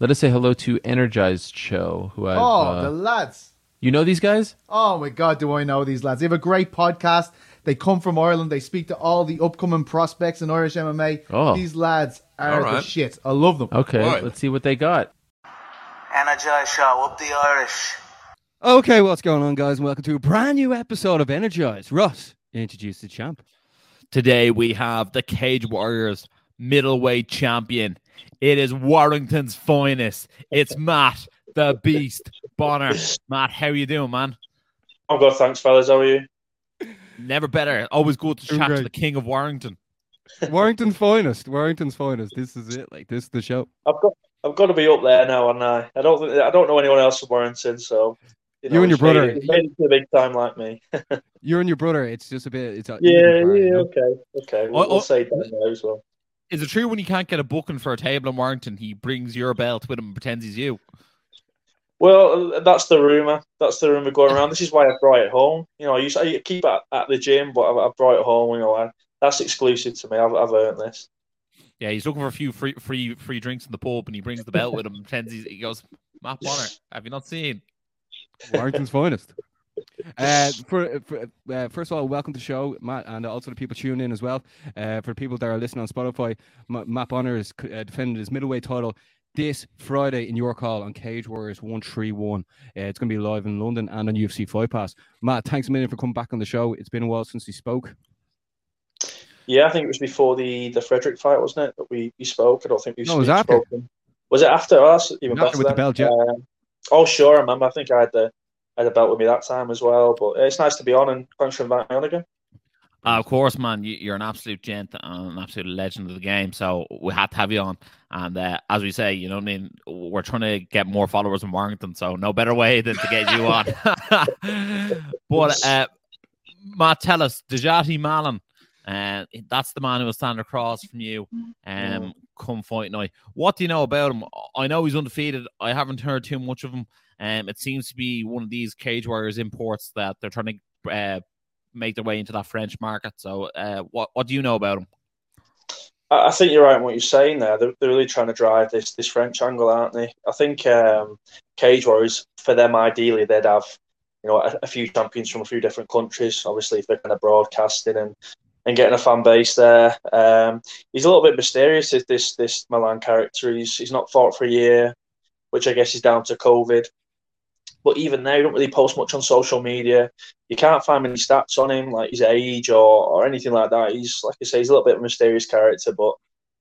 Let us say hello to Energized Show, who I've, Oh, uh, the lads. you know these guys? Oh my God, do I know these lads? They have a great podcast. They come from Ireland. They speak to all the upcoming prospects in Irish MMA. Oh. These lads are All the shit. I love them. Okay, Right. let's see what they got. Energize Show, up the Irish. Okay, what's going on, guys? And welcome to a brand new episode of Energize. Russ, introduce the champ. Today we have the Cage Warriors middleweight champion. It is Warrington's finest. It's Matt the Beast Bonner. Matt, how you doing, man? I'm good, thanks, fellas. How are you? Never better. Always good to chat to the King of Warrington. Warrington's finest. Warrington's finest. This is it. Like this is the show. I've got I've got to be up there now, and I I don't think- I don't know anyone else from Warrington, so You and your brother. made it, made it big time like me. You and your brother. It's just a bit. It's a, yeah, even part, you yeah, okay, okay. We'll, Oh, oh. we'll say that now as well. Is it true when you can't get a booking for a table in Warrington, he brings your belt with him and pretends he's you? Well, uh, that's the rumor. That's the rumor going around. This is why I brought it home. You know, I used I keep it at the gym, but I, I brought it home. You know, I, that's exclusive to me. I've, I've earned this. Yeah, he's looking for a few free free free drinks in the pub and he brings the belt with him and pretends he's, he goes, Matt Bonner, have you not seen? Warrington's finest. Uh, for, for uh, first of all, welcome to the show, Matt, and also the people tuning in as well. Uh, for people that are listening on Spotify, Ma- Matt Bonner is uh, defending his middleweight title this Friday in York Hall on Cage Warriors One Three One. Uh, it's going to be live in London and on UFC Fight Pass. Matt, thanks a million for coming back on the show. It's been a while since we spoke. Yeah, I think it was before the the Frederick fight, wasn't it? That we, we spoke. I don't think we've No, was after. spoken. Was it after? us? even After better with the then. belt, yeah. Um, oh, sure. I remember. I think I had the had a belt with me that time as well. But uh, it's nice to be on, and thanks for inviting me on again. Uh, of course, man, you, you're an absolute gent and an absolute legend of the game. So we had to have you on. And uh, as we say, you know what I mean? We're trying to get more followers in Warrington. So no better way than to get you on. but uh, Matt, tell us, Djati Melan, uh, that's the man who will stand across from you um, come fight night. What do you know about him? I know he's undefeated. I haven't heard too much of him. Um, it seems to be one of these cage warriors imports that they're trying to uh, make their way into that French market. So, uh, what what do you know about them? I think you're right in what you're saying there. They're, they're really trying to drive this this French angle, aren't they? I think um, Cage Warriors, for them, ideally, they'd have you know a, a few champions from a few different countries. Obviously, if they're kind of broadcasting and, and getting a fan base there, um, he's a little bit mysterious. This, this Melan character, he's he's not fought for a year, which I guess is down to COVID. But even now, he don't really post much on social media. You can't find many stats on him, like his age or, or anything like that. He's like I say, he's a little bit of a mysterious character, but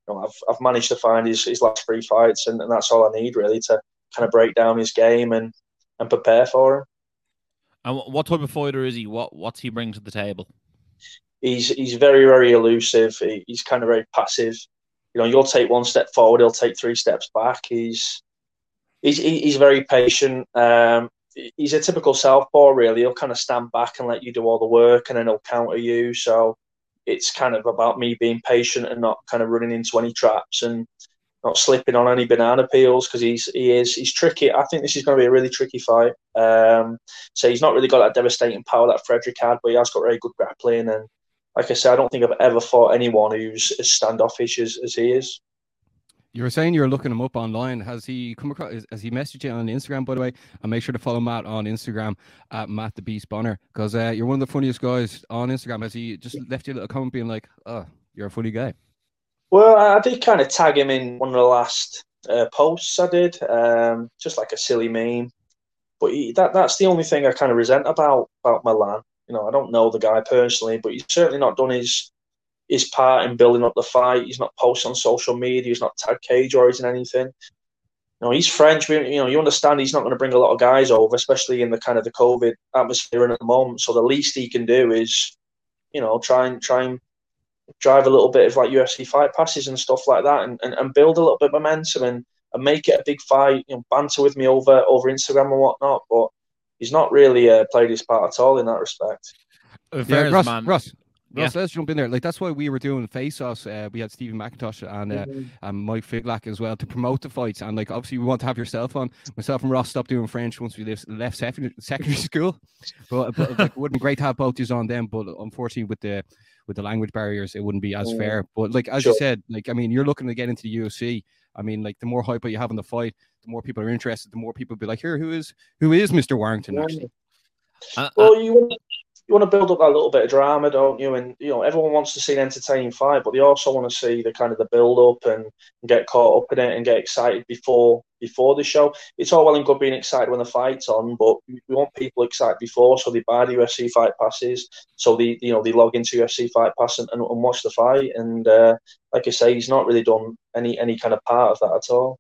you know, I've I've managed to find his, his last three fights, and, and that's all I need really to kind of break down his game and, and prepare for him. And what type of fighter is he? What what's he bring to the table? He's he's very very elusive. He, he's kind of very passive. You know, you'll take one step forward, he'll take three steps back. He's he's he- he's very patient. Um, he's a typical southpaw, really. He'll kind of stand back and let you do all the work, and then he'll counter you. So it's kind of about me being patient and not kind of running into any traps and not slipping on any banana peels because he's he is he's tricky. I think this is going to be a really tricky fight. Um, so he's not really got that devastating power that Frederick had, but he has got very good grappling. And like I said, I don't think I've ever fought anyone who's as standoffish as, as he is. You were saying you were looking him up online. Has he come across? Has he messaged you on Instagram, by the way? And make sure to follow Matt on Instagram at Matt the Beast Bonner because uh, you're one of the funniest guys on Instagram. Has he just left you a little comment being like, "Oh, you're a funny guy"? Well, I did kind of tag him in one of the last uh, posts I did, um, just like a silly meme. But he, that that's the only thing I kind of resent about about Melan. You know, I don't know the guy personally, but he's certainly not done his his part in building up the fight. He's not posting on social media. He's not tag Cage or in anything. You know, he's French. but, You know, you understand he's not going to bring a lot of guys over, especially in the kind of the COVID atmosphere in at the moment. So the least he can do is, you know, try and try and drive a little bit of like UFC fight passes and stuff like that, and, and, and build a little bit of momentum and, and make it a big fight. You know, banter with me over over Instagram and whatnot, but he's not really uh, played his part at all in that respect. Yeah, fairness, Russ, man, Russ, Yeah. Russ, let's jump in there. Like that's why we were doing face offs. Uh, we had Stephen McIntosh and uh, and Mike Figlak as well to promote the fights. And like obviously we want to have yourself on. Myself and Ross stopped doing French once we left, left secondary, secondary school. But, but like, it would be great to have both yous on them. But unfortunately, with the with the language barriers, it wouldn't be as Mm. fair. But like as Sure. you said, like I mean, you're looking to get into the UFC. I mean, like the more hype you have in the fight, the more people are interested, the more people be like, here, who is who is Mr. Warrington actually? Uh, uh, Well, you want you want to build up that little bit of drama, don't you? And you know, everyone wants to see an entertaining fight, but they also want to see the kind of the build up and, and get caught up in it and get excited before before the show. It's all well and good being excited when the fight's on, but we want people excited before, so they buy the UFC fight passes, so they you know they log into UFC fight pass and, and, and watch the fight. And uh, like I say, he's not really done any any kind of part of that at all.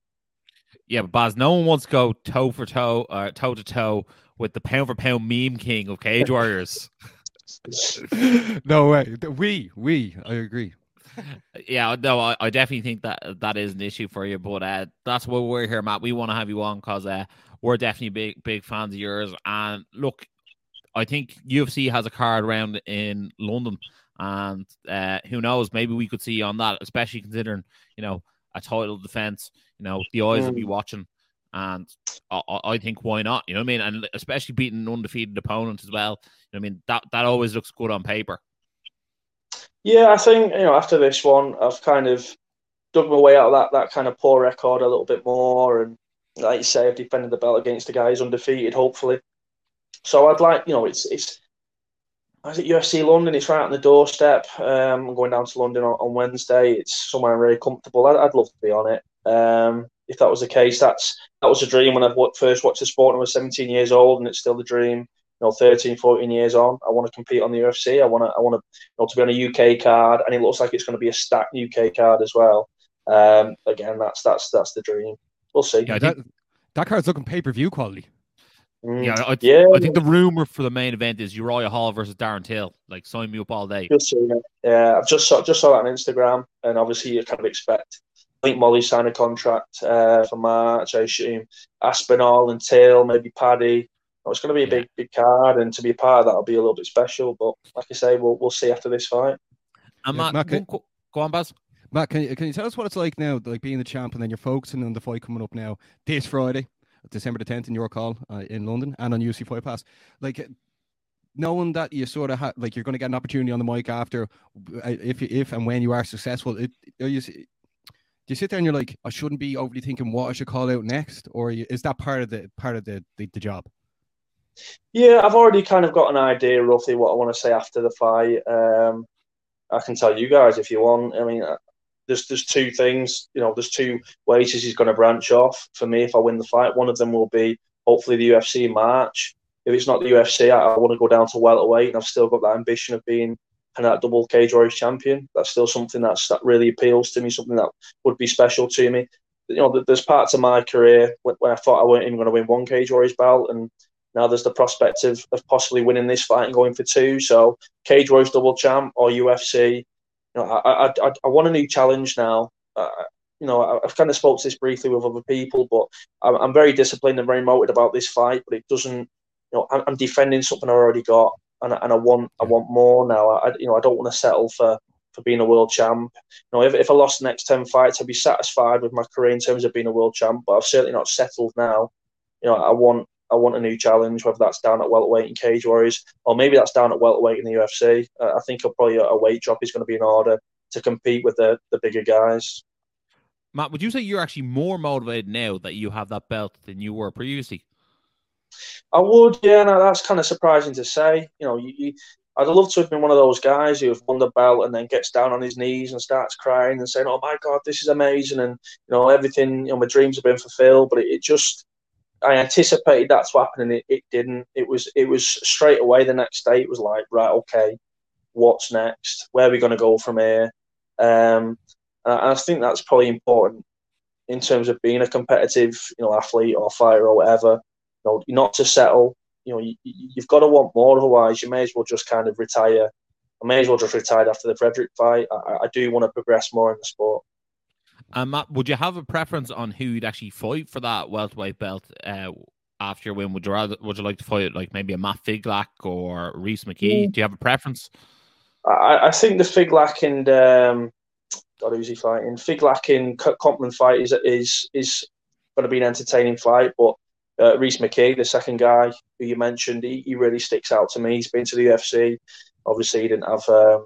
yeah, but Baz, no one wants to go toe for toe, uh, toe to toe with the pound for pound meme king of Cage Warriors. no way. We, we, I agree. yeah, no, I, I definitely think that that is an issue for you, but uh, that's why we're here, Matt. We want to have you on because uh, we're definitely big, big fans of yours. And look, I think UFC has a card round in London, and uh, who knows, maybe we could see you on that, especially considering you know a title defense. You know, the eyes will be watching, and I, I I think why not? You know what I mean? And especially beating an undefeated opponent as well. You know I mean? That that always looks good on paper. Yeah, I think you know after this one, I've kind of dug my way out of that that kind of poor record a little bit more, and like you say, I've defended the belt against the guys undefeated, hopefully. So I'd like, you know, it's it's. Is it UFC London? It's right on the doorstep. Um, I'm going down to London on, on Wednesday. It's somewhere very comfortable. I'd, I'd love to be on it. Um, if that was the case, that's that was a dream when I first watched the sport and I was 17 years old, and it's still the dream. You know, 13, 14 years on, I want to compete on the UFC. I want to, I want to, you know, to be on a UK card, and it looks like it's going to be a stacked UK card as well. Um, again, that's that's that's the dream. We'll see. Yeah, That, think, that card's looking pay per view quality. Mm. yeah, I, Yeah. I think the rumor for the main event is Uriah Hall versus Darren Till. Like, sign me up all day. Just seen it. Yeah, I've just saw just saw that on Instagram, and obviously you kind of expect. I think Molly signed a contract uh, for March. I assume Aspinall and Till, maybe Paddy. Oh, It's going to be a big, big card, and to be a part of that will be a little bit special. But like I say, we'll we'll see after this fight. And Yeah, Matt, Matt, one go on, Baz. Matt, can you, can you tell us what it's like now, like being the champ, and then you're focusing on the fight coming up now this Friday, December the 10th, in York Hall uh, in London and on UFC Fight Pass? Like, knowing that you sort of ha- like you're going to get an opportunity on the mic after, uh, if if and when you are successful, it, are you, s- do you sit there and you're like, I shouldn't be overly thinking what I should call out next, or is that part of the part of the the, the job? Yeah, I've already kind of got an idea roughly what I want to say after the fight. Um, I can tell you guys if you want. I mean, uh, there's there's two things. You know, there's two ways he's going to branch off. For me, if I win the fight, one of them will be hopefully the UFC in March. If it's not the UFC, I, I want to go down to welterweight, and I've still got that ambition of being of that double cage warriors champion. That's still something that's that really appeals to me. Something that would be special to me. You know, there's parts of my career when, I thought I weren't even going to win one cage warriors belt, and now there's the prospect of, of possibly winning this fight and going for two. So Cage Warriors double champ or UFC. You know, I I, I, I want a new challenge now. Uh, you know, I've kind of spoke to this briefly with other people, but I'm, very disciplined and very motivated about this fight. But it doesn't, you know, I'm defending something I already got, and, I- and I want I want more now. I you know I don't want to settle for for being a world champ. You know, if, if I lost the next ten fights, I'd be satisfied with my career in terms of being a world champ. But I've certainly not settled now. You know, I want I want a new challenge, whether that's down at welterweight in Cage Warriors or maybe that's down at welterweight in the UFC. Uh, I think probably a, a weight drop is going to be in order to compete with the, the bigger guys. Matt, would you say you're actually more motivated now that you have that belt than you were previously? I would, yeah, no, that's kind of surprising to say. You know, you, you, I'd love to have been one of those guys who have won the belt and then gets down on his knees and starts crying and saying, "Oh my God, this is amazing!" and you know, everything, you know, my dreams have been fulfilled. But it, it just, I anticipated that's what happened, and it, it didn't. It was, it was straight away the next day. It was like, right, okay, what's next? Where are we going to go from here? Um, and I think that's probably important in terms of being a competitive, you know, athlete or fighter or whatever. You know, not to settle. You know, you, you've got to want more. Otherwise, you may as well just kind of retire. I may as well just retire after the Frederick fight. I, I do want to progress more in the sport. And Matt, would you have a preference on who you'd actually fight for that welterweight belt uh, after your win? Would you rather? Would you like to fight like maybe a Matt Figlak or Rhys McKee? Do you have a preference? I, I think the Figlak and um, God, who's he fighting? Figlak and Compton fight is is is going to be an entertaining fight, but uh, Rhys McKee, the second guy who you mentioned, he, he really sticks out to me. He's been to the UFC. Obviously, he didn't have, um,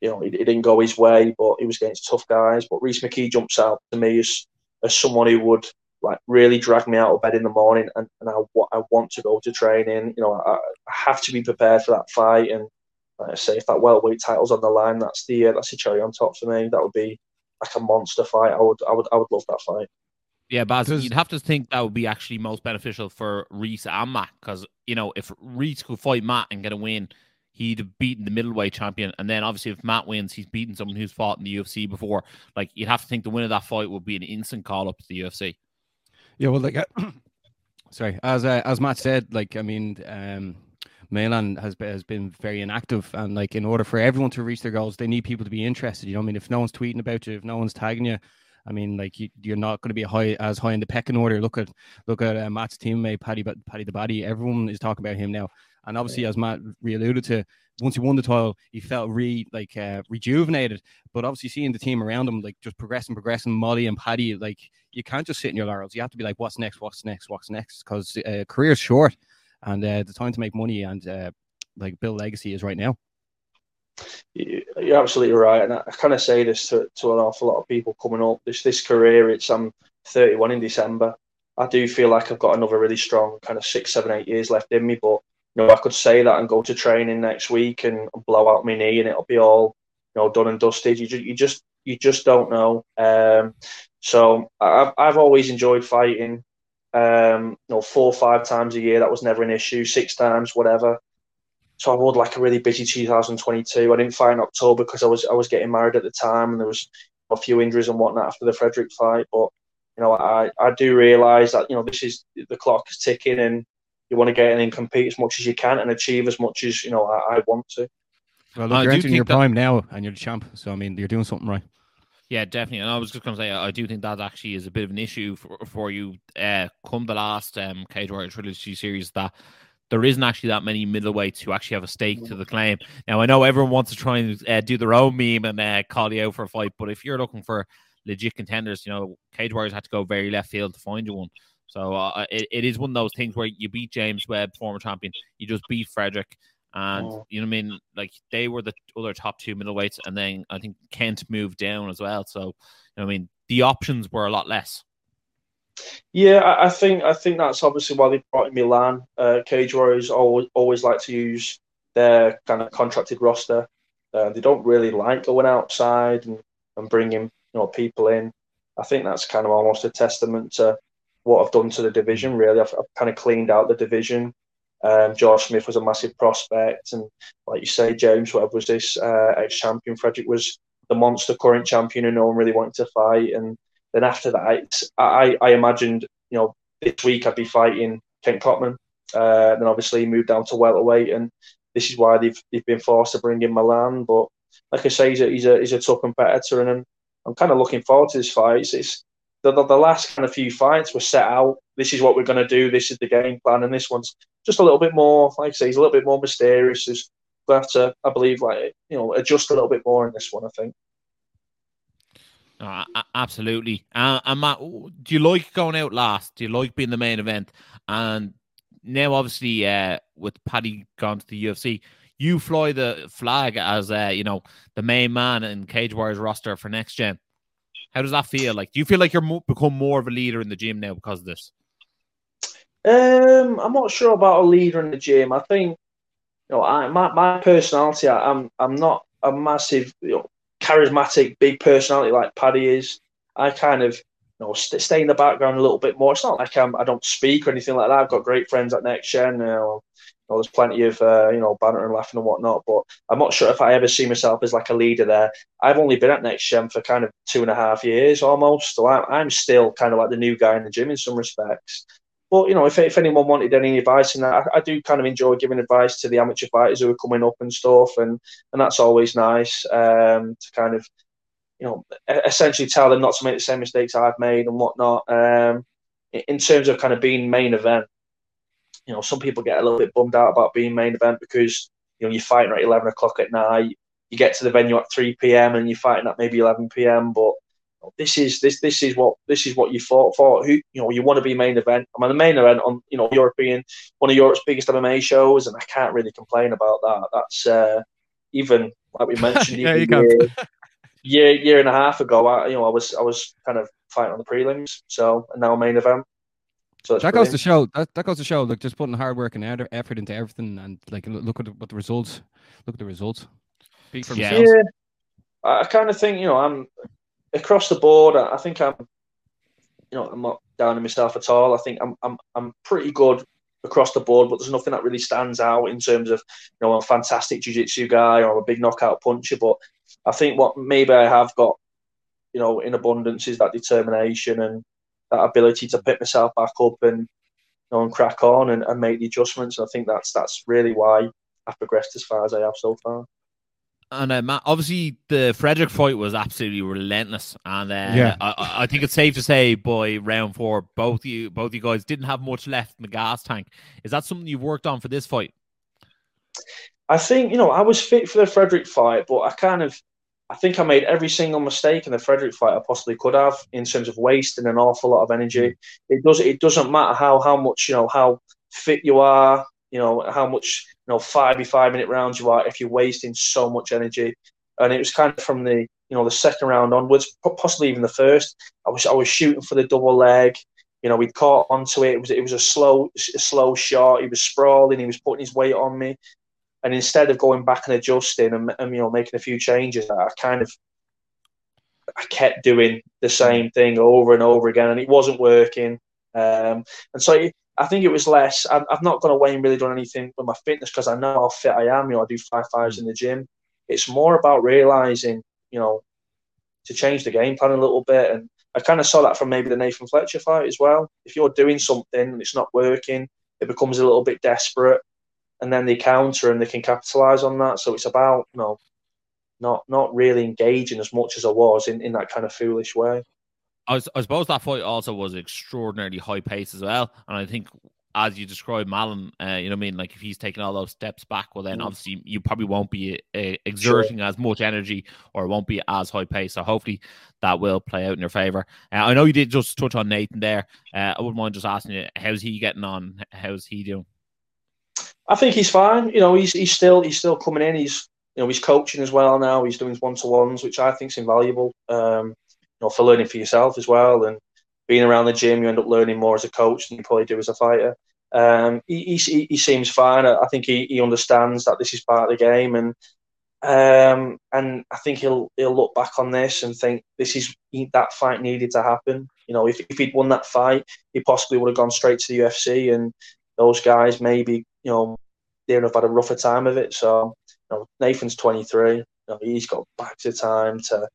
you know, it, didn't go his way, but he was against tough guys. But Rhys McKee jumps out to me as as someone who would like really drag me out of bed in the morning, and, and I, I want to go to training. You know, I, I have to be prepared for that fight, and like I say, if that welterweight title's on the line, that's the uh, that's the cherry on top for me. That would be like a monster fight. I would I would I would love that fight. Yeah, Baz, you'd have to think that would be actually most beneficial for Rhys and Matt because you know if Rhys could fight Matt and get a win, he'd have beaten the middleweight champion, and then obviously if Matt wins, he's beaten someone who's fought in the UFC before. Like you'd have to think the win of that fight would be an instant call up to the UFC. Yeah, well, like, uh, sorry, as uh, as Matt said, like, I mean, um, Melan has been, has been very inactive, and like, in order for everyone to reach their goals, they need people to be interested. You know, I mean, if no one's tweeting about you, if no one's tagging you, I mean, like, you, are not going to be high as high in the pecking order. Look at look at uh, Matt's teammate Paddy but Paddy the Body. Everyone is talking about him now, and obviously, as Matt re alluded to, once he won the title, he felt re like uh, rejuvenated. But obviously, seeing the team around him like just progressing, progressing, Molly and Paddy, like you can't just sit in your laurels. You have to be like, what's next? What's next? What's next? Because uh, career's short, and uh, the time to make money and uh, like build legacy is right now. You're absolutely right, and I kind of say this to, to an awful lot of people coming up. This this career, it's I'm 31 in December. I do feel like I've got another really strong kind of six, seven, eight years left in me, but you know, I could say that and go to training next week and blow out my knee and it'll be all, you know, done and dusted. You just, you just, you just don't know. Um, so I've, I've always enjoyed fighting. Um, you know, four or five times a year, that was never an issue. Six times, whatever. So I would like a really busy 2022. I didn't fight in October because I was I was getting married at the time and there was a few injuries and whatnot after the Frederick fight. But you know, I, I do realise that you know this is the clock is ticking and you want to get in and compete as much as you can and achieve as much as you know I, I want to. Well, look, you're entering your that... prime now, and you're the champ. So I mean, you're doing something right. Yeah, definitely. And I was just going to say, I do think that actually is a bit of an issue for, for you. Uh, come the last um, Cage Warrior Trilogy series, that there isn't actually that many middleweights who actually have a stake to the claim. Now, I know everyone wants to try and uh, do their own meme and uh, call you out for a fight, but if you're looking for legit contenders, you know, Cage Warriors had to go very left field to find you one. So uh, it, it is one of those things where you beat James Webb, former champion, you just beat Frederick. And oh. you know what I mean? Like they were the other top two middleweights, and then I think Kent moved down as well. So, you know I mean, the options were a lot less. Yeah, I think I think that's obviously why they brought in Melan. Uh, Cage Warriors always always like to use their kind of contracted roster. Uh, they don't really like going outside and, and bringing you know people in. I think that's kind of almost a testament to what I've done to the division. Really, I've, I've kind of cleaned out the division. Um, George Smith was a massive prospect, and like you say, James Webb was this uh, ex-champion. Frederick was the monster current champion, and no one really wanted to fight. And then after that, I, I imagined, you know, this week I'd be fighting Kent Cotman. Uh, then obviously he moved down to welterweight, and this is why they've they've been forced to bring in Melan. But like I say, he's a he's a, he's a tough competitor, and I'm, I'm kind of looking forward to this fight. It's, it's the, the, the last kind of few fights were set out. This is what we're going to do. This is the game plan, and this one's just a little bit more, like I say, he's a little bit more mysterious. There's have to, I believe, like you know, adjust a little bit more in this one. I think. Absolutely. Uh, and Matt, do you like going out last? Do you like being the main event? And now, obviously, uh, with Paddy gone to the UFC, you fly the flag as uh, you know the main man in Cage Warriors roster for next gen. How does that feel? Like, do you feel like you're mo- become more of a leader in the gym now because of this? Um, I'm not sure about a leader in the gym. I think, you know, I, my my personality. I, I'm, I'm not a massive, you know, charismatic, big personality like Paddy is. I kind of, you know, st- stay in the background a little bit more. It's not like I'm, I don't speak or anything like that. I've got great friends at Next Gen. You know, know, there's plenty of uh, you know banter and laughing and whatnot. But I'm not sure if I ever see myself as like a leader there. I've only been at Next Gen for kind of two and a half years almost, so I'm, I'm still kind of like the new guy in the gym in some respects. But you know, if, if anyone wanted any advice and I, I, do kind of enjoy giving advice to the amateur fighters who are coming up and stuff, and and that's always nice um, to kind of you know essentially tell them not to make the same mistakes I've made and whatnot. Um, in terms of kind of being main event, you know, some people get a little bit bummed out about being main event because you know you're fighting at eleven o'clock at night. You get to the venue at three p.m. and you're fighting at maybe eleven p.m. But this is this this is what this is what you fought for. Who you know you want to be main event. I'm on the main event on you know European one of Europe's biggest MMA shows, and I can't really complain about that. That's uh, even like we mentioned. yeah, you can. year year and a half ago, I, you know, I was I was kind of fighting on the prelims, so and now main event. So that goes to show that, that goes to show like just putting hard work and effort into everything and like look at what the results look at the results speak for yeah. themselves. Yeah, I kind of think you know I'm across the board. I think I'm you know I'm not down on myself at all. I think I'm I'm I'm pretty good across the board, but there's nothing that really stands out in terms of you know I'm a fantastic jiu-jitsu guy or a big knockout puncher. But I think what maybe I have got you know in abundance is that determination and that ability to pick myself back up and you know, and crack on and, and make the adjustments. And I think that's that's really why I've progressed as far as I have so far. And uh, Matt, obviously the Frederick fight was absolutely relentless, and uh, Yeah. I, I think it's safe to say by round four, both you both you guys didn't have much left in the gas tank. Is that something you've worked on for this fight? I think you know I was fit for the Frederick fight, but I kind of I think I made every single mistake in the Frederick fight I possibly could have in terms of wasting an awful lot of energy. It does it doesn't matter how how much you know how fit you are, you know how much you know five five minute rounds you are if you're wasting so much energy. And it was kind of from the you know the second round onwards, possibly even the first. I was I was shooting for the double leg. You know, we'd caught onto it. It was it was a slow a slow shot. He was sprawling. He was putting his weight on me. And instead of going back and adjusting and, and you know making a few changes, I kind of I kept doing the same thing over and over again, and it wasn't working. Um, and so I think it was less. I've, I've not gone away and really done anything with my fitness because I know how fit I am. You know, I do five fives in the gym. It's more about realizing, you know, to change the game plan a little bit. And I kind of saw that from maybe the Nathan Fletcher fight as well. If you're doing something and it's not working, it becomes a little bit desperate and then they counter and they can capitalize on that. So it's about you know not not really engaging as much as I was in, in that kind of foolish way. I, was, I suppose that fight also was extraordinarily high pace as well, and I think as you described Melan, uh, you know what I mean. Like if he's taking all those steps back, well then Mm. obviously you probably won't be uh, exerting as much energy or it won't be as high pace. So hopefully that will play out in your favor. Uh, I know you did just touch on Nathan there. Uh, I wouldn't mind just asking you, how's he getting on? How's he doing? I think he's fine. You know, he's he's still he's still coming in. He's you know he's coaching as well now. He's doing his one to ones, which I think is invaluable. Um, know, for learning for yourself as well, and being around the gym, you end up learning more as a coach than you probably do as a fighter. Um, he, he, he seems fine. I think he, he understands that this is part of the game, and um, and I think he'll he'll look back on this and think this is that fight needed to happen. You know, if, if he'd won that fight, he possibly would have gone straight to the UFC, and those guys maybe you know they'd have had a rougher time of it. So you know, Nathan's 23. You know, he's got bags of time to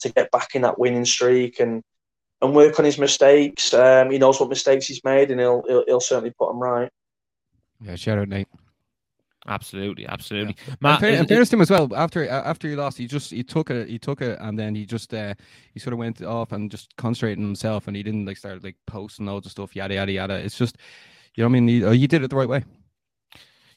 to get back in that winning streak and and work on his mistakes. Um, he knows what mistakes he's made, and he'll he'll, he'll certainly put them right. Yeah, shout out Nate. Absolutely, absolutely. In, Matt, fair, is- in fairness to him as well, after uh, after he lost, he just he took it, he took it, and then he just uh, he sort of went off and just concentrated on himself, and he didn't like start like posting loads of stuff, yada yada yada. It's just, you know, what I mean, he, uh, you did it the right way.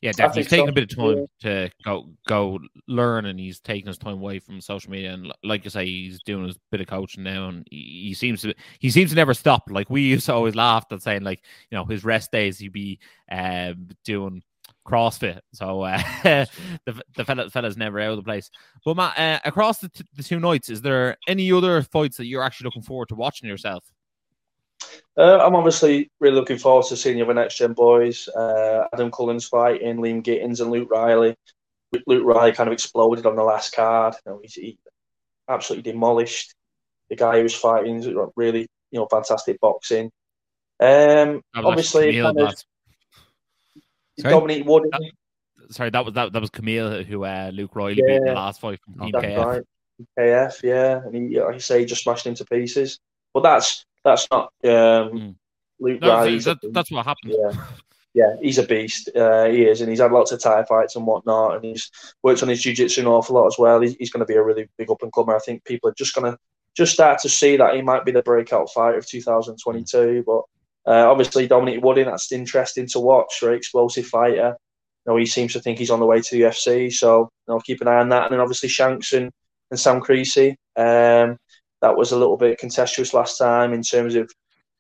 Yeah, definitely. He's taking a bit of time to go go learn, and he's taking his time away from social media. And like you say, he's doing his bit of coaching now, and he, he seems to he seems to never stop. Like we used to always laugh at saying, like you know, his rest days he'd be um, doing CrossFit. So uh, the the fella, fella's never out of the place. But Matt, uh, across the, t- the two nights, is there any other fights that you're actually looking forward to watching yourself? Uh, I'm obviously really looking forward to seeing the other next gen boys. Uh, Adam Cullen's fighting, Liam Gittins and Luke Riley. Luke Riley kind of exploded on the last card. You know, he's he absolutely demolished the guy he was fighting. Really, you know, fantastic boxing. Um, obviously, actually Camille, kind of. Sorry? Dominic Wood. sorry, that was that, that was Camille who uh, Luke Riley beat in the Yeah. last fight from Team That's KF. right. KF, yeah, and he, like I say, he just smashed into pieces. But that's that's not um, Mm. Luke No, Riley's. that, that's what happened. Yeah, yeah, he's a beast. Uh, he is, and he's had lots of tie fights and whatnot, and he's worked on his jiu-jitsu an awful lot as well. He's, he's going to be a really big up and comer. I think people are just going to just start to see that he might be the breakout fighter of 2022. But uh, obviously, Dominic Wooding, that's interesting to watch. Very explosive fighter. You know, he seems to think he's on the way to the UFC, so you know, keep an eye on that. And then obviously Shanks and, and Sam Creasy. Um, that was a little bit contentious last time in terms of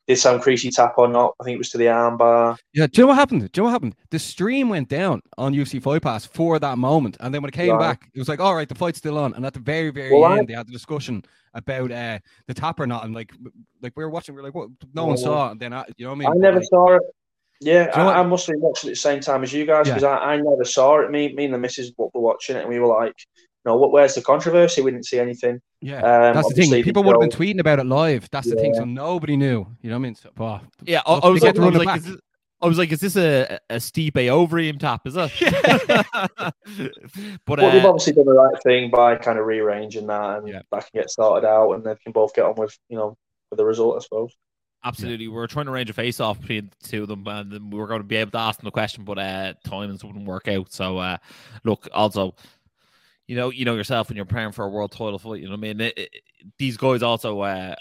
did Sam Creasy tap or not? I think it was to the armbar. Yeah, do you know what happened? Do you know what happened? The stream went down on UFC Fight Pass for that moment, and then when it came Right. back, it was like, all right, the fight's still on. And at the very, very Well, I- end, they had the discussion about uh, the tap or not, and like, like we were watching, we are like, what? No one Well, saw it. And then I, you know what I mean? I never like, saw it. Yeah, Do you know what- I, I must have watched it at the same time as you guys Yeah. because I, I never saw it. Me, me and the missus were watching it, and we were like, "No, what? Where's the controversy? We didn't see anything." yeah, Um, that's the thing. People would have been tweeting about it live. That's the thing. So nobody knew. You know what I mean? So, oh, Yeah, I, I was like, I was like, is this, I was like, is this a a Stipe Overeem tap? Is it? but Well, they've uh, obviously done the right thing by kind of rearranging that, and Yeah. that can get started out, and they can both get on with you know with the result, I suppose. Absolutely, we are trying to arrange a face off between the two of them, and then we were going to be able to ask them the question, but uh, timings wouldn't work out. So, uh, look, also, you know, you know yourself when you're praying for a world title fight. You know what I mean? It- it- these guys also uh,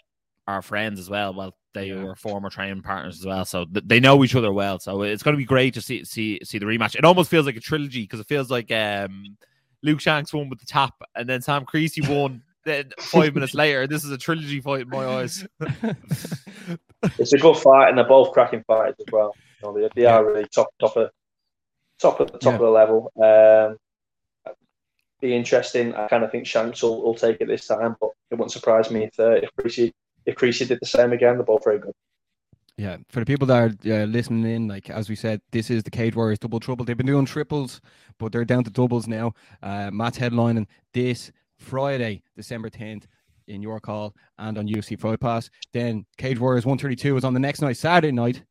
are friends as well. Well, they Yeah. were former training partners as well, so th- they know each other well. So it's going to be great to see see see the rematch. It almost feels like a trilogy because it feels like um, Luke Shanks won with the tap, and then Sam Creasy won. Then five minutes later, this is a trilogy fight in my eyes. It's a good fight, and they're both cracking fights as well. You know, they, they are really top top of top of the top Yeah. of the level. Um, be interesting. I kind of think Shanks will, will take it this time, but it wouldn't surprise me if uh, if Creasy if Creasy did the same again. They're both very good. Yeah, for the people that are uh, listening in, like as we said, this is the Cage Warriors Double Trouble. They've been doing triples, but they're down to doubles now. Uh, Matt's headlining this Friday, December 10th in York Hall and on UFC Fight Pass. Then Cage Warriors 132 is on the next night, Saturday night,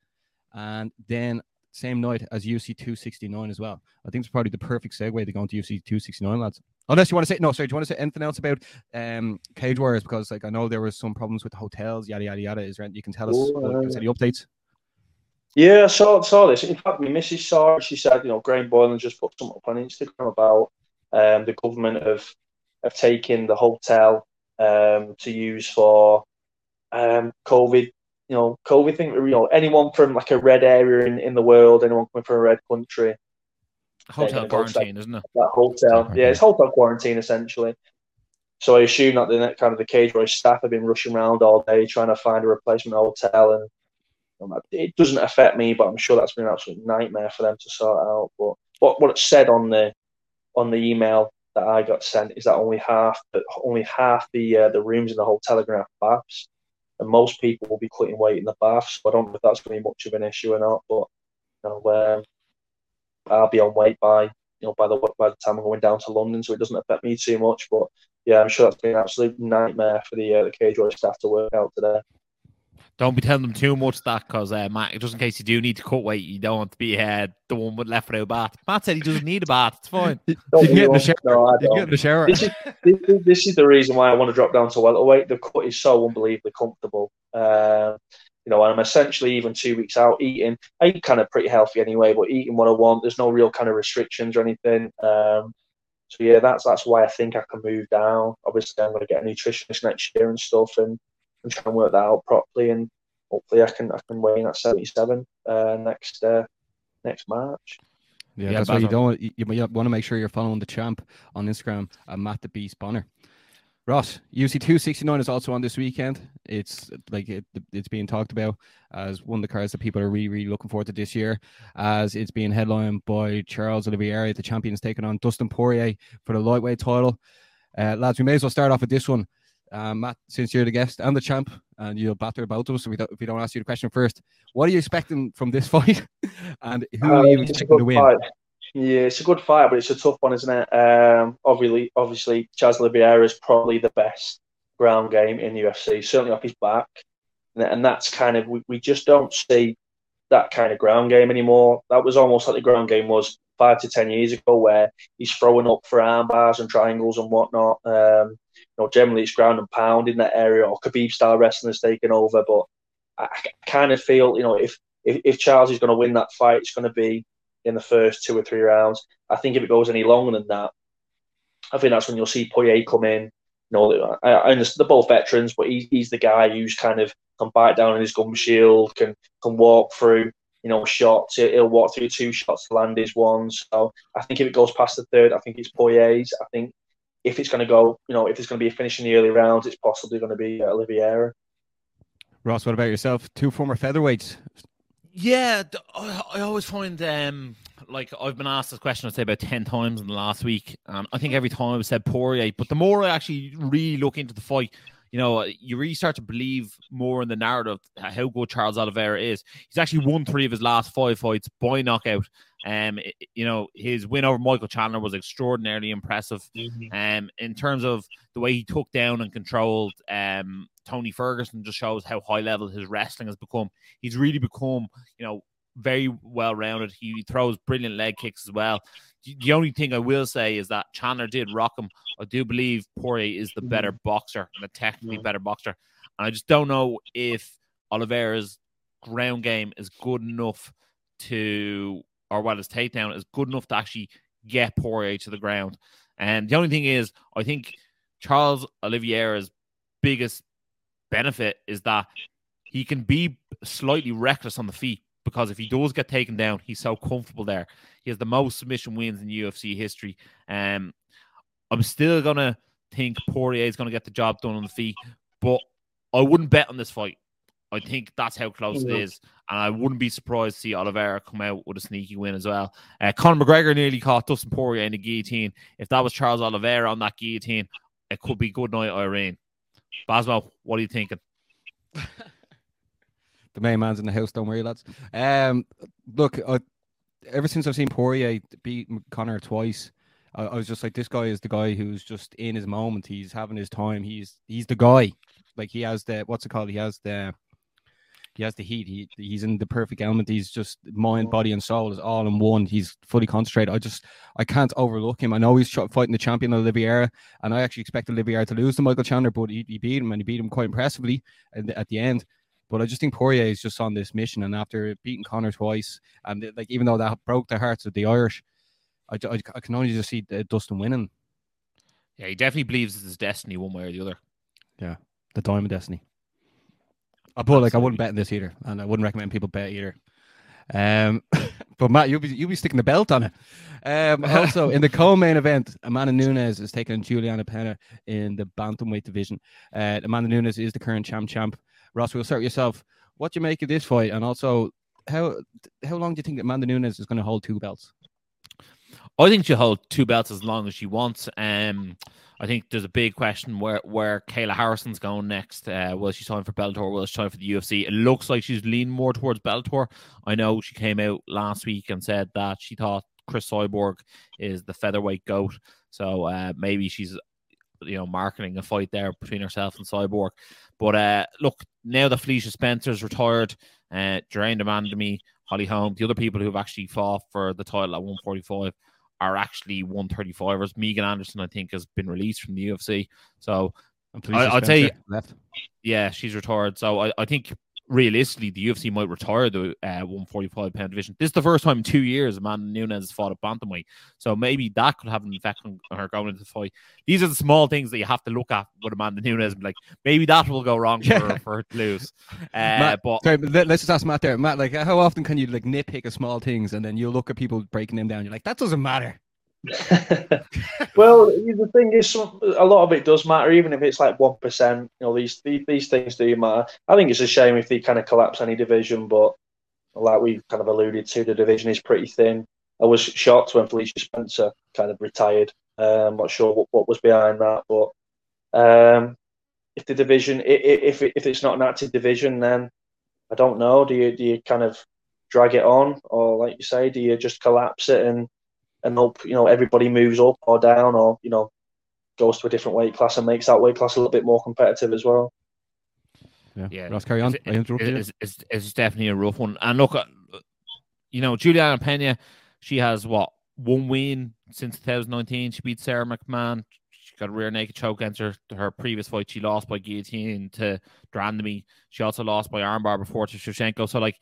and then same night as UFC 269 as well. I think it's probably the perfect segue to go into UFC 269, lads. Unless you want to say no, sorry, do you want to say anything else about um Cage Warriors? Because like I know there was some problems with the hotels, yada yada yada. Is there anything you can tell us? Oh, Like, give us uh, any updates? Yeah, I saw saw this. In fact, my missus saw it. She said, you know, Graham Boylan just put something up on Instagram about um, the government of of taking the hotel um, to use for um, COVID. You know, COVID thing. You know, anyone from like a red area in, in the world, anyone coming from a red country, Hotel go quarantine, isn't it? that hotel. Yeah, it's hotel quarantine essentially. So I assume that the kind of the cage Roy staff have been rushing around all day trying to find a replacement hotel, and you know, it doesn't affect me, but I'm sure that's been an absolute nightmare for them to sort out. But what what it said on the on the email that I got sent is that only half but only half the uh, the rooms in the hotel are going to have baths, and most people will be cutting weight in the baths. So I don't know if that's going to be much of an issue or not, but you know, um, I'll be on weight by you know by the by the time I'm going down to London, so it doesn't affect me too much. But yeah, I'm sure that's been an absolute nightmare for the uh, the cage Roy staff to work out today. Don't be telling them too much that because uh, Matt, just in case you do need to cut weight, you don't want to be uh, the one with left without a bath. Matt said he doesn't need a bath. It's fine. Don't You get in the you? shower. No, You get in the shower. This is, this, is- this is the reason why I want to drop down to welterweight. The cut is so unbelievably comfortable. Um, you know, and I'm essentially even two weeks out eating. I eat kind of pretty healthy anyway, but eating what I want. There's no real kind of restrictions or anything. Um, so yeah, that's that's why I think I can move down. Obviously, I'm going to get a nutritionist next year and stuff, and, and try and work that out properly. And hopefully, I can I can weigh in at 77 uh, next uh, next March. Yeah, Yeah, that's why you don't. You, you want to make sure you're following the champ on Instagram, uh, Matt the Beast Bonner. Ross, UC two sixty nine is also on this weekend. It's like it, it's being talked about as one of the cards that people are really, really looking forward to this year, as it's being headlined by Charles Oliveira. The champion is taking on Dustin Poirier for the lightweight title. Uh, lads, we may as well start off with this one. Uh, Matt, since you're the guest and the champ, and you'll batter about us, so we don't, if we don't ask you the question first, what are you expecting from this fight, and who are Uh, you expecting to win? fight. Yeah, it's a good fight, but it's a tough one, isn't it? Um, obviously, obviously, Chaz Oliveira is probably the best ground game in the UFC, certainly off his back, and, that's kind of we, we just don't see that kind of ground game anymore. That was almost like the ground game was five to ten years ago, where he's throwing up for arm bars and triangles and whatnot. Um, know, generally it's ground and pound in that area, or Khabib style wrestling has taken over. But I, I kind of feel, you know, if if, if Charles is going to win that fight, it's going to be in the first two or three rounds. I think if it goes any longer than that, I think that's when you'll see Poirier come in. You know, I, I understand they're both veterans, but he, he's the guy who's kind of can bite down on his gum shield, can can walk through, you know, shots. He'll, walk through two shots to land his one. So I think if it goes past the third, I think it's Poirier's. I think if it's going to go, you know, if it's going to be a finish in the early rounds, it's possibly going to be uh, Oliveira. Ross, what about yourself? Two former featherweights. Yeah, I I always find um like I've been asked this question I'd say about ten times in the last week, and I think every time I've said Poirier. But the more I actually really look into the fight, you know, you really start to believe more in the narrative how good Charles Oliveira is. He's actually won three of his last five fights by knockout. Um, you know, his win over Michael Chandler was extraordinarily impressive. Um, in terms of the way he took down and controlled um Tony Ferguson, just shows how high level his wrestling has become. He's really become, you know, very well rounded. He throws brilliant leg kicks as well. The- only thing I will say is that Chandler did rock him. I do believe Poirier is the better mm. boxer the technically better boxer. And I just don't know if Oliveira's ground game is good enough to, or what his takedown is good enough to actually get Poirier to the ground. And the only thing is, I think Charles Oliveira's biggest benefit is that he can be slightly reckless on the feet because if he does get taken down, he's so comfortable there. He has the most submission wins in UFC history. Um, I'm still gonna think Poirier is gonna get the job done on the feet, but I wouldn't bet on this fight. I think that's how close it Yeah. is, and I wouldn't be surprised to see Oliveira come out with a sneaky win as well. Uh, Conor McGregor nearly caught Dustin Poirier in the guillotine. If that was Charles Oliveira on that guillotine, it could be good night, Irene. Basmo, what are you thinking? The main man's in the house. Don't worry, lads. Um, look, uh, ever since I've seen Poirier beat Connor twice, I, I was just like, this guy is the guy who's just in his moment. He's having his time. He's he's the guy. Like he has the what's it called? He has the he has the heat. He he's in the perfect element. He's just mind, body, and soul is all in one. He's fully concentrated. I just I can't overlook him. I know he's fighting the champion Oliveira, and I actually expected Oliveira to lose to Michael Chandler, but he, he beat him and he beat him quite impressively at, at the end. But I just think Poirier is just on this mission, and after beating Connor twice, and like even though that broke the hearts of the Irish, I, I, I can only just see uh, Dustin winning Yeah, he definitely believes it's his destiny one way or the other. Yeah, the Diamond Destiny. I but like I wouldn't bet in this either, and I wouldn't recommend people bet either. Um, but Matt, you'll be you'll be sticking the belt on it. Um, also in the co-main event, Amanda Nunes is taking on Juliana Pena in the bantamweight division. Uh, Amanda Nunes is the current champ. Champ. Ross, we'll start yourself. What do you make of this fight, and also how how long do you think Amanda Nunes is going to hold two belts? I think she'll hold two belts as long as she wants. Um, I think there's a big question where where Kayla Harrison's going next. Uh, will she sign for Bellator? Will she sign for the UFC? It looks like she's leaning more towards Bellator. I know she came out last week and said that she thought Cris Cyborg is the featherweight goat. So uh, maybe she's you know marketing a fight there between herself and Cyborg. But uh, look, now that Felicia Spencer's retired, uh, Germaine de Randamie, Holly Holm, the other people who've actually fought for the title at 145 are actually 135ers. Megan Anderson, I think, has been released from the UFC. So I- I'd say- left. yeah, she's retired. So I, I think realistically, the UFC might retire the uh, 145 pound division. This is the first time in two years Amanda Nunes has fought a bantamweight. So maybe that could have an effect on her going into the fight. These are the small things that you have to look at with Amanda Nunes. Like maybe that will go wrong for, Yeah. for her to lose. Uh, Matt, but sorry, but let, us just ask Matt there. Matt, like, how often can you like nitpick at small things and then you look at people breaking them down? You're like, that doesn't matter. well, the thing is, some- a lot of it does matter, even if it's like one percent. You know, these, these these things do matter. I think it's a shame if they kind of collapse any division, but like we kind of alluded to, the division is pretty thin. I was shocked when Felicia Spencer kind of retired. Uh, I'm not sure what, what was behind that, but um, if the division, if if it's not an active division, then I don't know. Do you do you kind of drag it on, or like you say, do you just collapse it and and hope you know everybody moves up or down, or you know goes to a different weight class and makes that weight class a little bit more competitive as well? Yeah. Yeah, Ross, carry on. It's, I interrupted you. it's, it's, it's definitely a rough one. And look, uh, you know, Juliana Pena, she has what one win since 2019. She beat Sara McMann. She got a rear naked choke against her, her previous fight. She lost by guillotine to de Randamie. She also lost by armbar before to Shevchenko. So, like,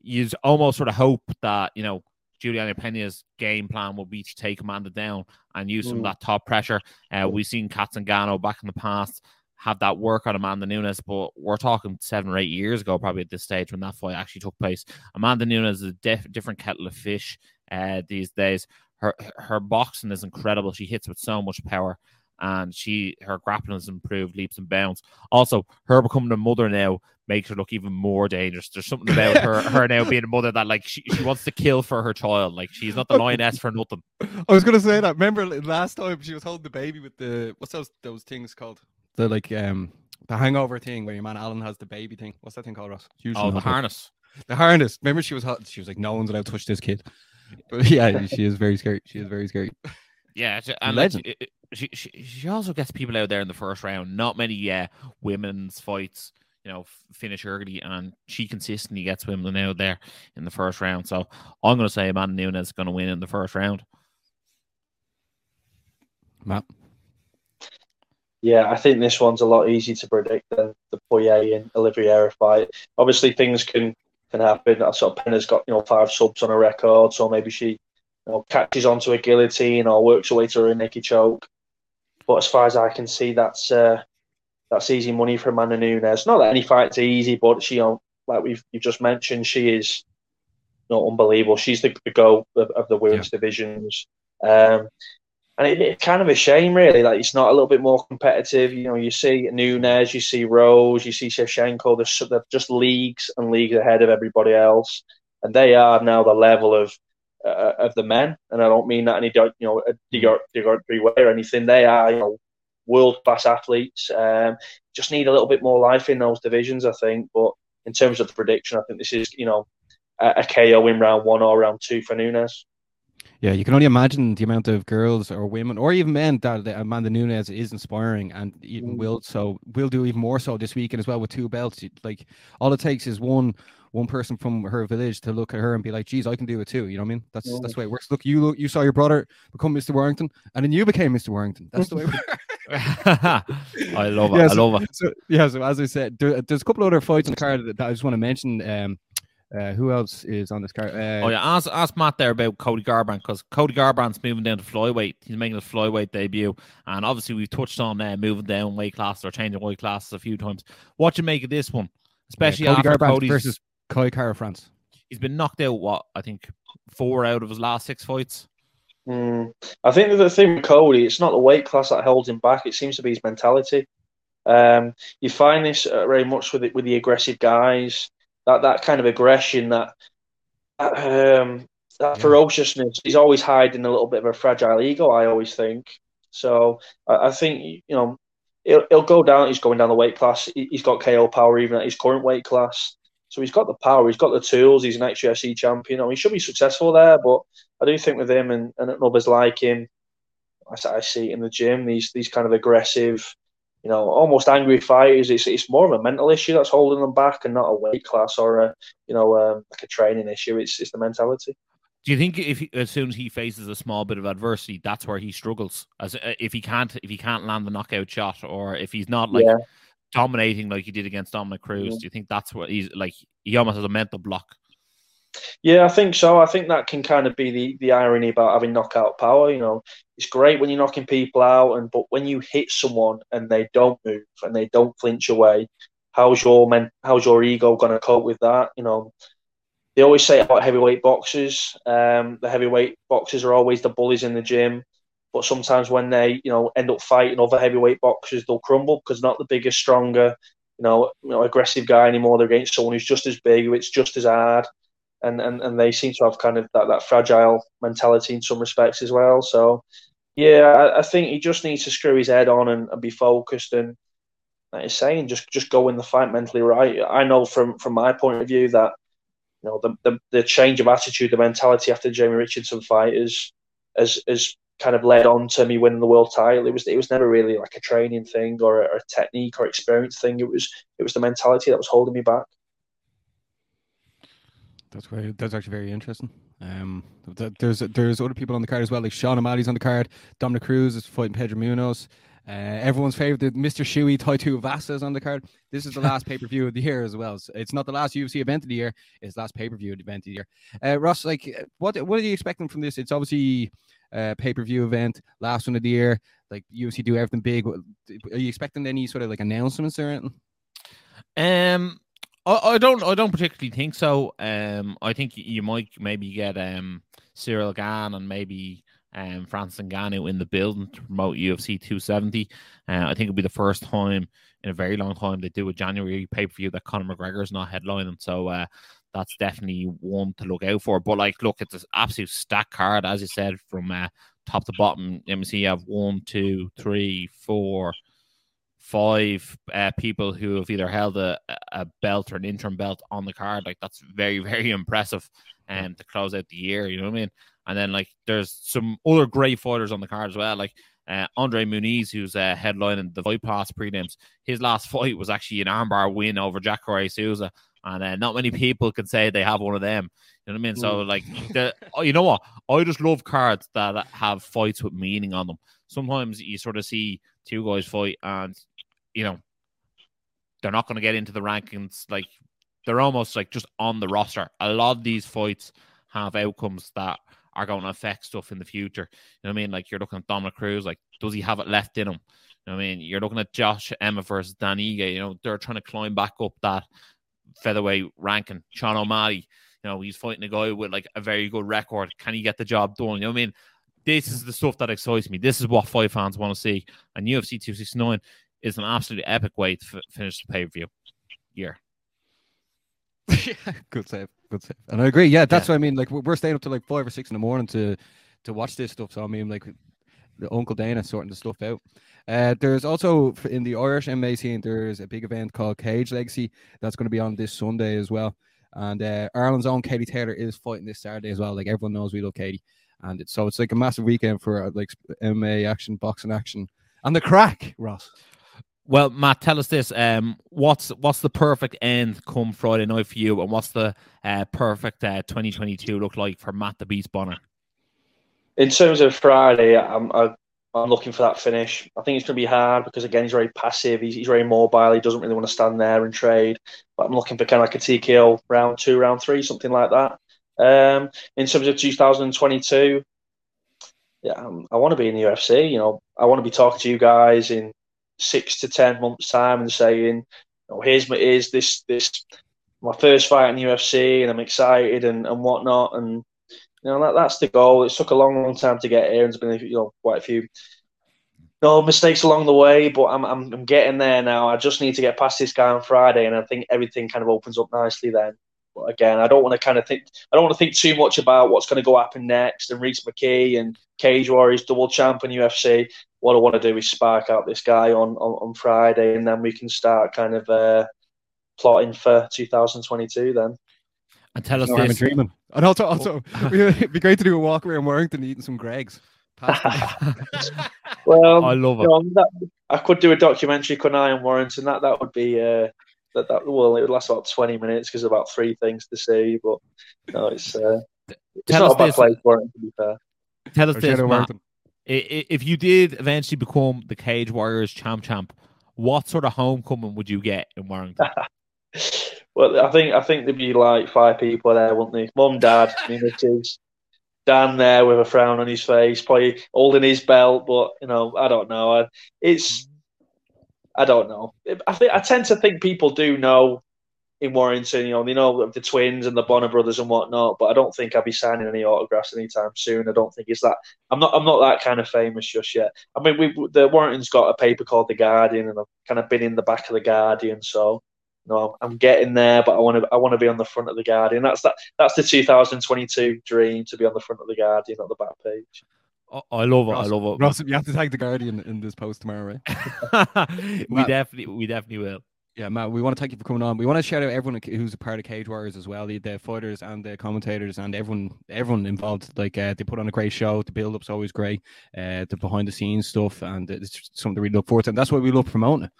you almost sort of hope that, you know, Juliana Pena's game plan will be to take Amanda down and use some of Mm. that top pressure. Uh, we've seen Cat Zingano back in the past have that work on Amanda Nunes, but we're talking seven or eight years ago, probably at this stage when that fight actually took place. Amanda Nunes is a diff- different kettle of fish uh, these days. Her her boxing is incredible. She hits with so much power, and she her grappling has improved leaps and bounds. Also, her becoming a mother now makes her look even more dangerous. There's something about her her now being a mother that like she, she wants to kill for her child. Like she's not the lioness for nothing. I was gonna say that. Remember last time she was holding the baby with the what's those those things called? The like um the hangover thing where your man Alan has the baby thing. What's that thing called, Ross? You Oh, the it. harness. The harness. Remember she was hot. She was like, no one's allowed to touch this kid. But yeah, she is very scary. She is very scary. Yeah, she- and Legend. it- it- she, she she also gets people out there in the first round. Not many uh, women's fights, you know, finish early, and she consistently gets women out there in the first round. So I'm going to say Amanda Nunes is going to win in the first round. Matt. Yeah, I think this one's a lot easier to predict than the Poirier and Oliveira fight. Obviously, things can can happen. I sort of Peña's got you know five subs on a record, so maybe she you know catches onto a guillotine or works away way to a Nicky choke. But as far as I can see, that's uh, that's easy money for Amanda Nunes. Not that any fight's easy, but she, you know, like we've you've just mentioned, she is you know, unbelievable. She's the, the goal of, of the women's divisions. Um, and it, it's kind of a shame, really, Like it's not a little bit more competitive. You know, you see Nunes, you see Rose, you see Shevchenko. They're, they're just leagues and leagues ahead of everybody else, and they are now the level of uh, of the men. And I don't mean that any you know derogatory way or anything. They are you know world class athletes. Um, just need a little bit more life in those divisions, I think. But in terms of the prediction, I think this is you know a, a KO in round one or round two for Nunes. Yeah, you can only imagine the amount of girls or women or even men that Amanda Nunes is inspiring and even Mm. will so will do even more so this weekend as well with two belts. Like all it takes is one one person from her village to look at her and be like, "Geez, I can do it too." You know what I mean? That's Mm. that's the way it works. Look, you look, you saw your brother become Mr. Warrington, and then you became Mr. Warrington. That's the way. It I love it. Yeah, I so- love it. so yeah, so as I said, there, there's a couple other fights on the card that, that I just want to mention. Um, uh, who else is on this card? Uh, Oh yeah, ask ask Matt there about Cody Garbrandt because Cody Garbrandt's moving down to flyweight. He's making his flyweight debut, and obviously we've touched on uh, moving down weight classes or changing weight classes a few times. What do you make of this one, especially uh, Cody after Garbrandt Cody's versus Kai Kara France. he's been knocked out. What I think four out of his last six fights. Mm. I think the thing with Cody, it's not the weight class that holds him back. It seems to be his mentality. Um, you find this uh, very much with it, with the aggressive guys. That that kind of aggression, that that, um, that Yeah. ferociousness. He's always hiding a little bit of a fragile ego. I always think. So I, I think you know he'll, he'll go down. He's going down the weight class. He, he's got KO power even at his current weight class. So he's got the power. He's got the tools. He's an ex UFC champion. I mean, he should be successful there. But I do think with him and, and others like him, I, I see in the gym. These these kind of aggressive, you know, almost angry fighters. It's it's more of a mental issue that's holding them back, and not a weight class or a you know um, like a training issue. It's it's the mentality. Do you think if he, as soon as he faces a small bit of adversity, that's where he struggles? As uh, if he can't if he can't land the knockout shot, or if he's not like yeah. Dominating like he did against Dominick Cruz, Yeah. do you think that's what he's like? He almost has a mental block. Yeah, I think so. I think that can kind of be the, the irony about having knockout power. You know, it's great when you're knocking people out, and but when you hit someone and they don't move and they don't flinch away, how's your men? How's your ego going to cope with that? You know, they always say about heavyweight boxers. Um, the heavyweight boxers are always the bullies in the gym, but sometimes when they you know end up fighting other heavyweight boxers, they'll crumble because not the biggest, stronger, you know, you know, aggressive guy anymore. They're against someone who's just as big, who it's just as hard and, and, and they seem to have kind of that, that fragile mentality in some respects as well. So, yeah, I, I think he just needs to screw his head on and, and be focused and, like saying, just just go in the fight mentally right. I know from from my point of view that you know the the, the change of attitude, the mentality after Jamie Richardson fight is has has kind of led on to me winning the world title. It was it was never really like a training thing or a, a technique or experience thing. It was it was the mentality that was holding me back. That's very, that's actually very interesting. Um, there's there's other people on the card as well, like Sean O'Malley's on the card. Dominick Cruz is fighting Pedro Munhoz. Uh, everyone's favorite, Mr. Shuey Tai Tuivasa is on the card. This is the last pay per view of the year as well. So it's not the last UFC event of the year; it's the last pay per view event of the year. Uh, Ross, like, uh, what what are you expecting from this? It's obviously a pay per view event, last one of the year. Like UFC do everything big. Are you expecting any sort of like announcements or anything? Um, I, I don't I don't particularly think so. Um, I think you might maybe get um Ciryl Gane and maybe um, Francis Ngannou in the building to promote UFC 270. Uh, I think it'll be the first time in a very long time they do a January pay per view that Conor McGregor is not headlining. So uh, that's definitely one to look out for. But like, look, it's an absolute stack card, as you said, from uh, top to bottom. Let me see, you have one, two, three, four, five uh, people who have either held a, a belt or an interim belt on the card. Like that's very, very impressive. And um, to close out the year, you know what I mean? And then like there's some other great fighters on the card as well. Like uh, Andre Muniz, who's uh, headlining the Fight Pass prelims, his last fight was actually an armbar win over Jack Jacare Souza, and uh, not many people can say they have one of them. You know what I mean? So like, the, oh, you know what? I just love cards that have fights with meaning on them. Sometimes you sort of see two guys fight, and you know they're not going to get into the rankings. Like they're almost like just on the roster. A lot of these fights have outcomes that are going to affect stuff in the future. You know what I mean? Like you're looking at Dominick Cruz, like does he have it left in him? You know what I mean? You're looking at Josh Emmett versus Dan Ige, you know, they're trying to climb back up that featherweight ranking. Sean O'Malley, you know, he's fighting a guy with like a very good record. Can he get the job done? You know what I mean? This is the stuff that excites me. This is what fight fans want to see. And UFC 269 is an absolutely epic way to f- finish the pay per view year. yeah, good save, good save. And I agree. Yeah, that's yeah. what I mean. Like we're staying up to like five or six in the morning to to watch this stuff. So I mean, like the Uncle Dana sorting the stuff out. Uh, there's also in the Irish MMA scene, there's a big event called Cage Legacy that's going to be on this Sunday as well. And uh, Ireland's own Katie Taylor is fighting this Saturday as well. Like everyone knows, we love Katie, and it's so it's like a massive weekend for uh, like MMA action, boxing action, and the crack, Ross. Well, Matt, tell us this: um, what's what's the perfect end come Friday night for you, and what's the uh, perfect uh, 2022 look like for Matt the Beast Bonner? In terms of Friday, I'm I, am i am looking for that finish. I think it's going to be hard because again he's very passive. He's, he's very mobile. He doesn't really want to stand there and trade. But I'm looking for kind of like a TKO round two, round three, something like that. Um, in terms of 2022, yeah, um, I want to be in the UFC. You know, I want to be talking to you guys in six to ten months time and saying, "Oh, here's my here's this this my first fight in the UFC and I'm excited and, and whatnot." And you know that that's the goal. It took a long, long time to get here, and there's been you know quite a few no mistakes along the way, but I'm, I'm I'm getting there now. I just need to get past this guy on Friday, and I think everything kind of opens up nicely then. But again, I don't want to kind of think I don't want to think too much about what's going to go happen next and Rhys McKee and Cage Warriors double champ in UFC what I want to do is spark out this guy on, on, on Friday, and then we can start kind of uh, plotting for 2022 then. And tell us no, this. dreaming. And also, also it'd be great to do a walk around Warrington eating some Greggs. well, I love it. You know, that, I could do a documentary, couldn't I, on Warrington? That that would be uh, that that well, it would last about twenty minutes because about three things to see. But no, it's uh, it's tell not a bad this. place, Warrington. To be fair. Tell us this, Matt if you did eventually become the Cage Warriors champ champ, what sort of homecoming would you get in Warrington? well, I think I think there'd be like five people there, wouldn't there? Mum, dad, me, missus, Dan there with a frown on his face, probably holding his belt, but you know, I don't know. It's I don't know. I think I tend to think people do know in Warrington. You know, they know the twins and the Bonner brothers and whatnot, but I don't think I'll be signing any autographs anytime soon. I don't think it's that. I'm not. I'm not that kind of famous just yet. I mean, we the Warrington's got a paper called the Guardian, and I've kind of been in the back of the Guardian, so. No, I'm getting there, but I want to. I want to be on the front of the Guardian. That's that. That's the 2022 dream to be on the front of the Guardian, not the back page. I love it. Ross, I love it. Ross, you have to tag the Guardian in this post tomorrow, right? we definitely, we definitely will. Yeah, Matt, we want to thank you for coming on. We want to shout out everyone who's a part of Cage Warriors as well, the, the fighters and the commentators and everyone everyone involved. Like uh, they put on a great show. The build up's always great. Uh, the behind the scenes stuff, and it's something we look forward to. And that's why we love promoting it.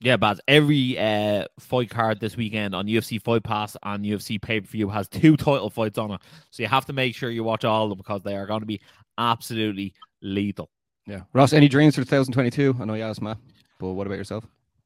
Yeah, but every uh, fight card this weekend on UFC Fight Pass and UFC Pay Per View has two title fights on it. So you have to make sure you watch all of them because they are going to be absolutely lethal. Yeah, Ross, any dreams for 2022? I know you asked Matt, but what about yourself?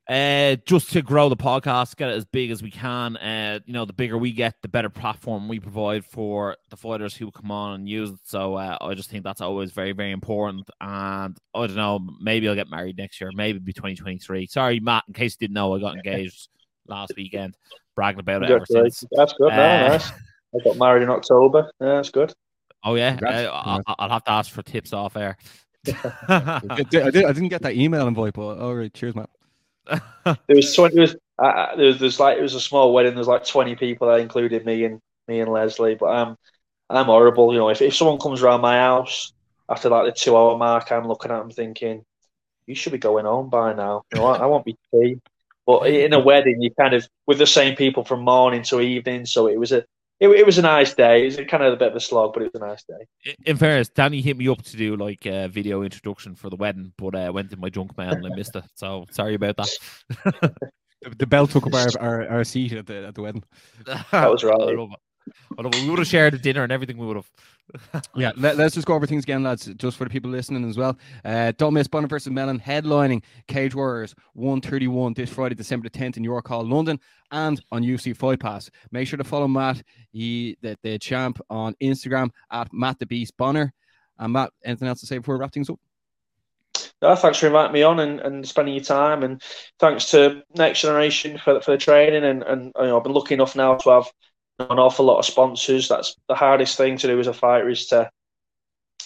Uh, just to grow the podcast, get it as big as we can. Uh, you know, the bigger we get, the better platform we provide for the fighters who come on and use it. So uh, I just think that's always very, very important. And I don't know, maybe I'll get married next year, maybe be 2023. Sorry, Matt, in case you didn't know, I got engaged last weekend, bragging about it ever since. That's good. Uh, nice. I got married in October. Yeah, that's good. Oh yeah, uh, I'll, I'll have to ask for tips off air. I, did, I, did, I didn't get that email invite, but all right, cheers, man. There was twenty. There was, uh, uh, there was, there was like it was a small wedding. There's like twenty people there, included me and me and Leslie. But um, I'm horrible. You know, if, if someone comes around my house after like the two hour mark, I'm looking at them thinking, you should be going home by now. You know, I, I won't be tea. But in a wedding, you kind of with the same people from morning to evening. So it was a it, it was a nice day. It was kind of a bit of a slog, but it was a nice day. In fairness, Danny hit me up to do like a video introduction for the wedding, but uh, went in my junk mail and I missed it. So sorry about that. The, the bell took up our, our, our seat at the at the wedding. That was right. I love it. I love it. We would have shared the dinner and everything. We would have. Yeah, let, us just go over things again, lads, just for the people listening as well. Uh, don't miss Bonner versus Melan headlining Cage Warriors 131 this Friday, December the 10th in York Hall, London, and on UFC Fight Pass. Make sure to follow Matt, he the, the champ, on Instagram at Matt the Beast Bonner. And Matt, anything else to say before we wrap things up? No, thanks for inviting me on and, and spending your time, and thanks to Next Generation for for the training. And, and you know, I've been lucky enough now to have an awful lot of sponsors. That's the hardest thing to do as a fighter is to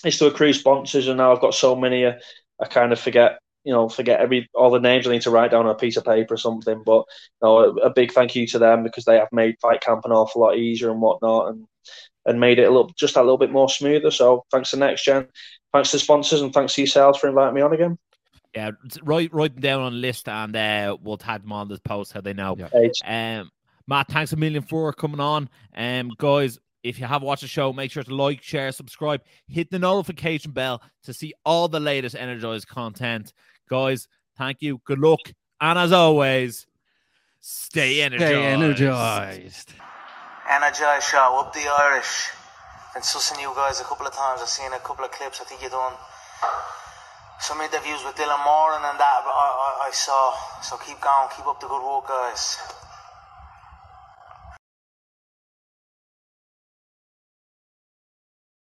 is to accrue sponsors. And now I've got so many, uh, I kind of forget, you know, forget every all the names I need to write down on a piece of paper or something. But you know, a, a big thank you to them because they have made fight camp an awful lot easier and whatnot, and and made it a little just a little bit more smoother. So thanks to Next Gen, thanks to sponsors, and thanks to yourselves for inviting me on again. Yeah, write write them down on a list and uh, we'll tag them on this post how they know. Yeah. Um, Matt, thanks a million for coming on. Um, guys, if you have watched the show, make sure to like, share, subscribe, hit the notification bell to see all the latest Energized content. Guys, thank you. Good luck. And as always, stay energized. Stay energized. Energize show, up the Irish. Been sussing you guys a couple of times. I've seen a couple of clips. I think you done some interviews with Dylan Moran and that I, I, I saw. So keep going, keep up the good work, guys.